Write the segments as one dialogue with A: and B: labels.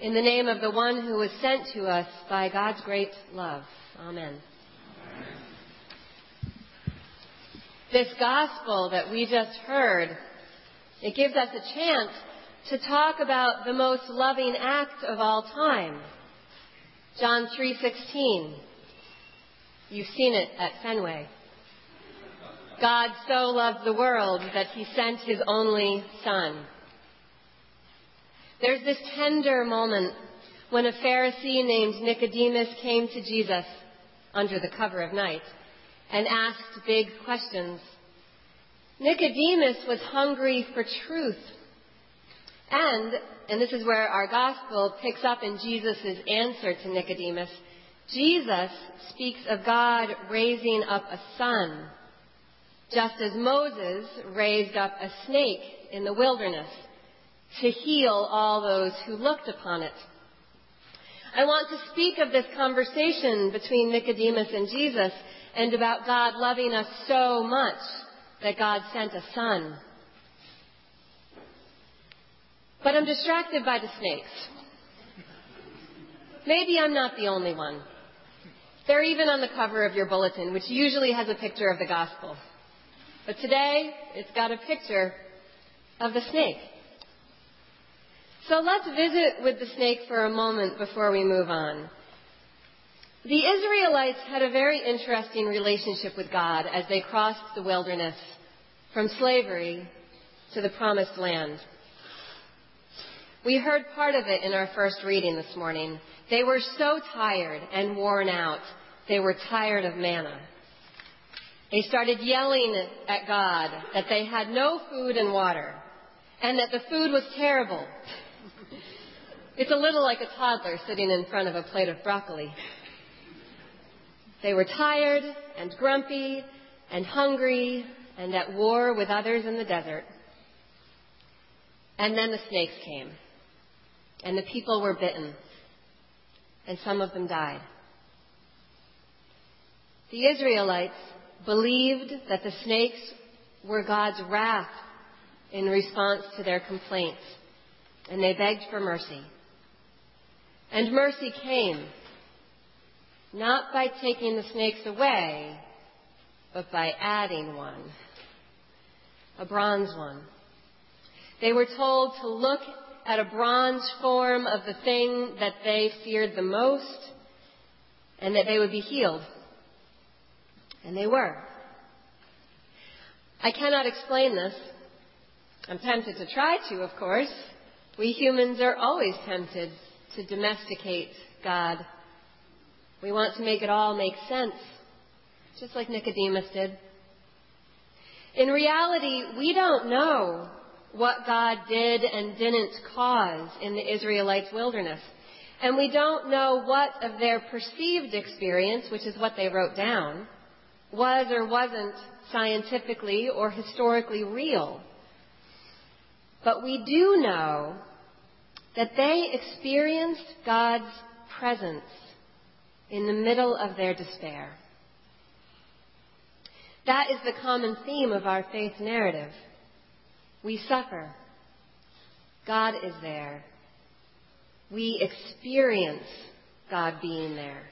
A: In the name of the one who was sent to us by God's great love. Amen. This gospel that we just heard, it gives us a chance to talk about the most loving act of all time. John 3:16. You've seen it at Fenway. God so loved the world that he sent his only son. There's this tender moment when a Pharisee named Nicodemus came to Jesus under the cover of night and asked big questions. Nicodemus was hungry for truth. And, and this is where our gospel picks up in Jesus' answer to Nicodemus, Jesus speaks of God raising up a son, just as Moses raised up a snake in the wilderness to heal all those who looked upon it. I want to speak of this conversation between Nicodemus and Jesus and about God loving us so much that God sent a son. But I'm distracted by the snakes. Maybe I'm not the only one. They're even on the cover of your bulletin, which usually has a picture of the gospel. But today, it's got a picture of the snake. So let's visit with the snake for a moment before we move on. The Israelites had a very interesting relationship with God as they crossed the wilderness from slavery to the promised land. We heard part of it in our first reading this morning. They were so tired and worn out, they were tired of manna. They started yelling at God that they had no food and water and that the food was terrible. It's a little like a toddler sitting in front of a plate of broccoli. They were tired and grumpy and hungry and at war with others in the desert. And then the snakes came, and the people were bitten, and some of them died. The Israelites believed that the snakes were God's wrath in response to their complaints, and they begged for mercy. And mercy came, not by taking the snakes away, but by adding one, a bronze one. They were told to look at a bronze form of the thing that they feared the most and that they would be healed. And they were. I cannot explain this. I'm tempted to try to, of course. We humans are always tempted to domesticate God. We want to make it all make sense, just like Nicodemus did. In reality, we don't know what God did and didn't cause in the Israelites' wilderness. And we don't know what of their perceived experience, which is what they wrote down, was or wasn't scientifically or historically real. But we do know that they experienced God's presence in the middle of their despair. That is the common theme of our faith narrative. We suffer. God is there. We experience God being there.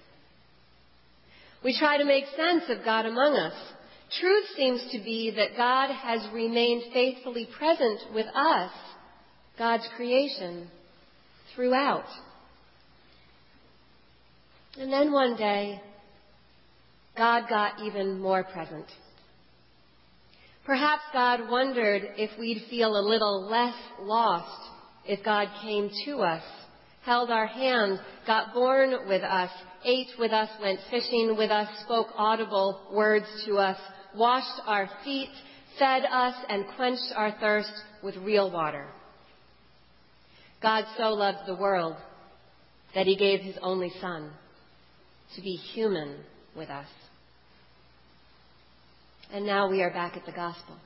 A: We try to make sense of God among us. Truth seems to be that God has remained faithfully present with us, God's creation, throughout. And then one day, God got even more present. Perhaps God wondered if we'd feel a little less lost if God came to us, held our hand, got born with us, ate with us, went fishing with us, spoke audible words to us, washed our feet, fed us, and quenched our thirst with real water. God so loved the world that he gave his only Son to be human with us. And now we are back at the gospel.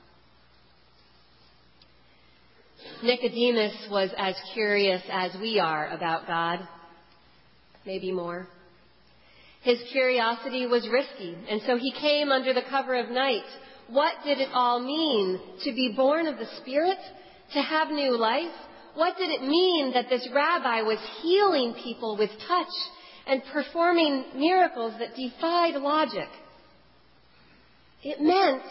A: Nicodemus was as curious as we are about God, maybe more. His curiosity was risky, and so he came under the cover of night. What did it all mean to be born of the Spirit, to have new life, What did it mean that this rabbi was healing people with touch and performing miracles that defied logic? It meant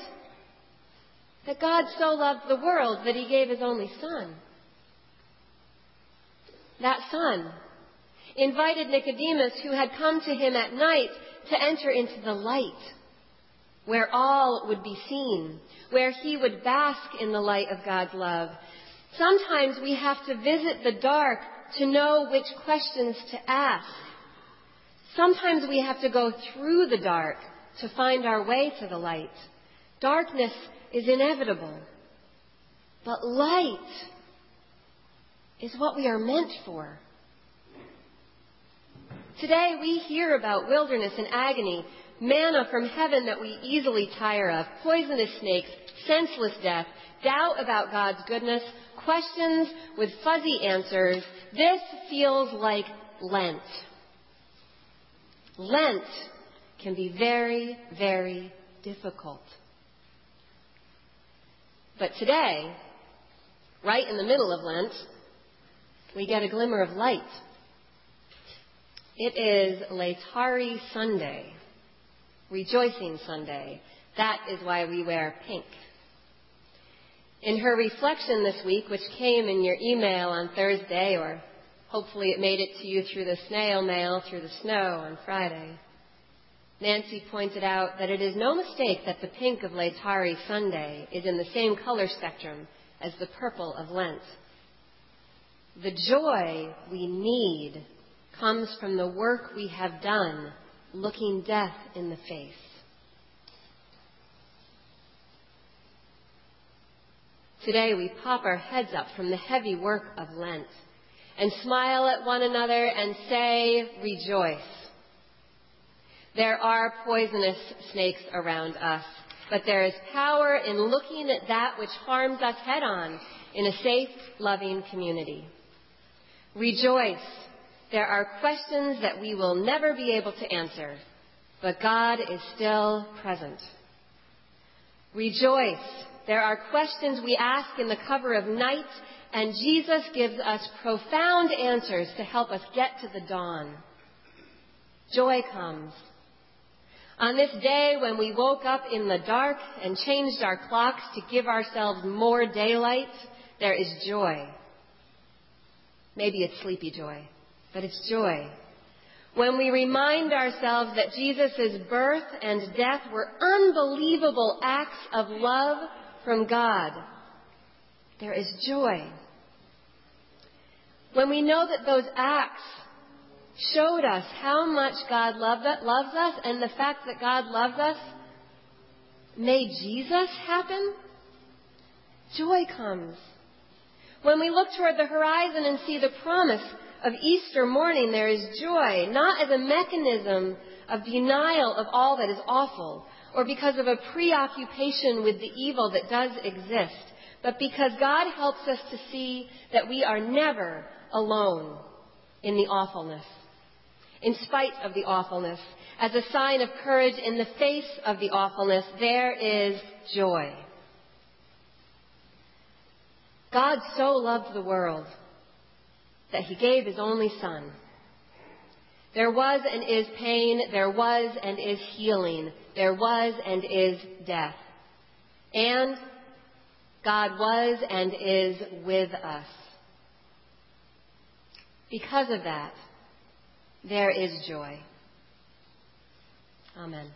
A: that God so loved the world that he gave his only son. That son invited Nicodemus, who had come to him at night, to enter into the light, where all would be seen, where he would bask in the light of God's love. Sometimes we have to visit the dark to know which questions to ask. Sometimes we have to go through the dark to find our way to the light. Darkness is inevitable. But light is what we are meant for. Today we hear about wilderness and agony, manna from heaven that we easily tire of, poisonous snakes, senseless death, doubt about God's goodness, questions with fuzzy answers. This feels like Lent. Lent can be very, very difficult. But today, right in the middle of Lent, we get a glimmer of light. It is Laetare Sunday, Rejoicing Sunday. That is why we wear pink. In her reflection this week, which came in your email on Thursday, or hopefully it made it to you through the snail mail through the snow on Friday, Nancy pointed out that it is no mistake that the pink of Laetare Sunday is in the same color spectrum as the purple of Lent. The joy we need comes from the work we have done looking death in the face. Today we pop our heads up from the heavy work of Lent and smile at one another and say, rejoice. There are poisonous snakes around us, but there is power in looking at that which harms us head on in a safe, loving community. Rejoice. There are questions that we will never be able to answer, but God is still present. Rejoice. There are questions we ask in the cover of night, and Jesus gives us profound answers to help us get to the dawn. Joy comes on this day when we woke up in the dark and changed our clocks to give ourselves more daylight, there is joy. Maybe it's sleepy joy, but it's joy. When we remind ourselves that Jesus' birth and death were unbelievable acts of love from God, there is joy. When we know that those acts showed us how much God loves us and the fact that God loves us made Jesus happen, joy comes. When we look toward the horizon and see the promise of Easter morning, there is joy, not as a mechanism of denial of all that is awful, or because of a preoccupation with the evil that does exist, but because God helps us to see that we are never alone in the awfulness in spite of the awfulness. As a sign of courage in the face of the awfulness, there is joy. God so loved the world that he gave his only son. There was and is pain. There was and is healing. There was and is death. And God was and is with us. Because of that, there is joy. Amen.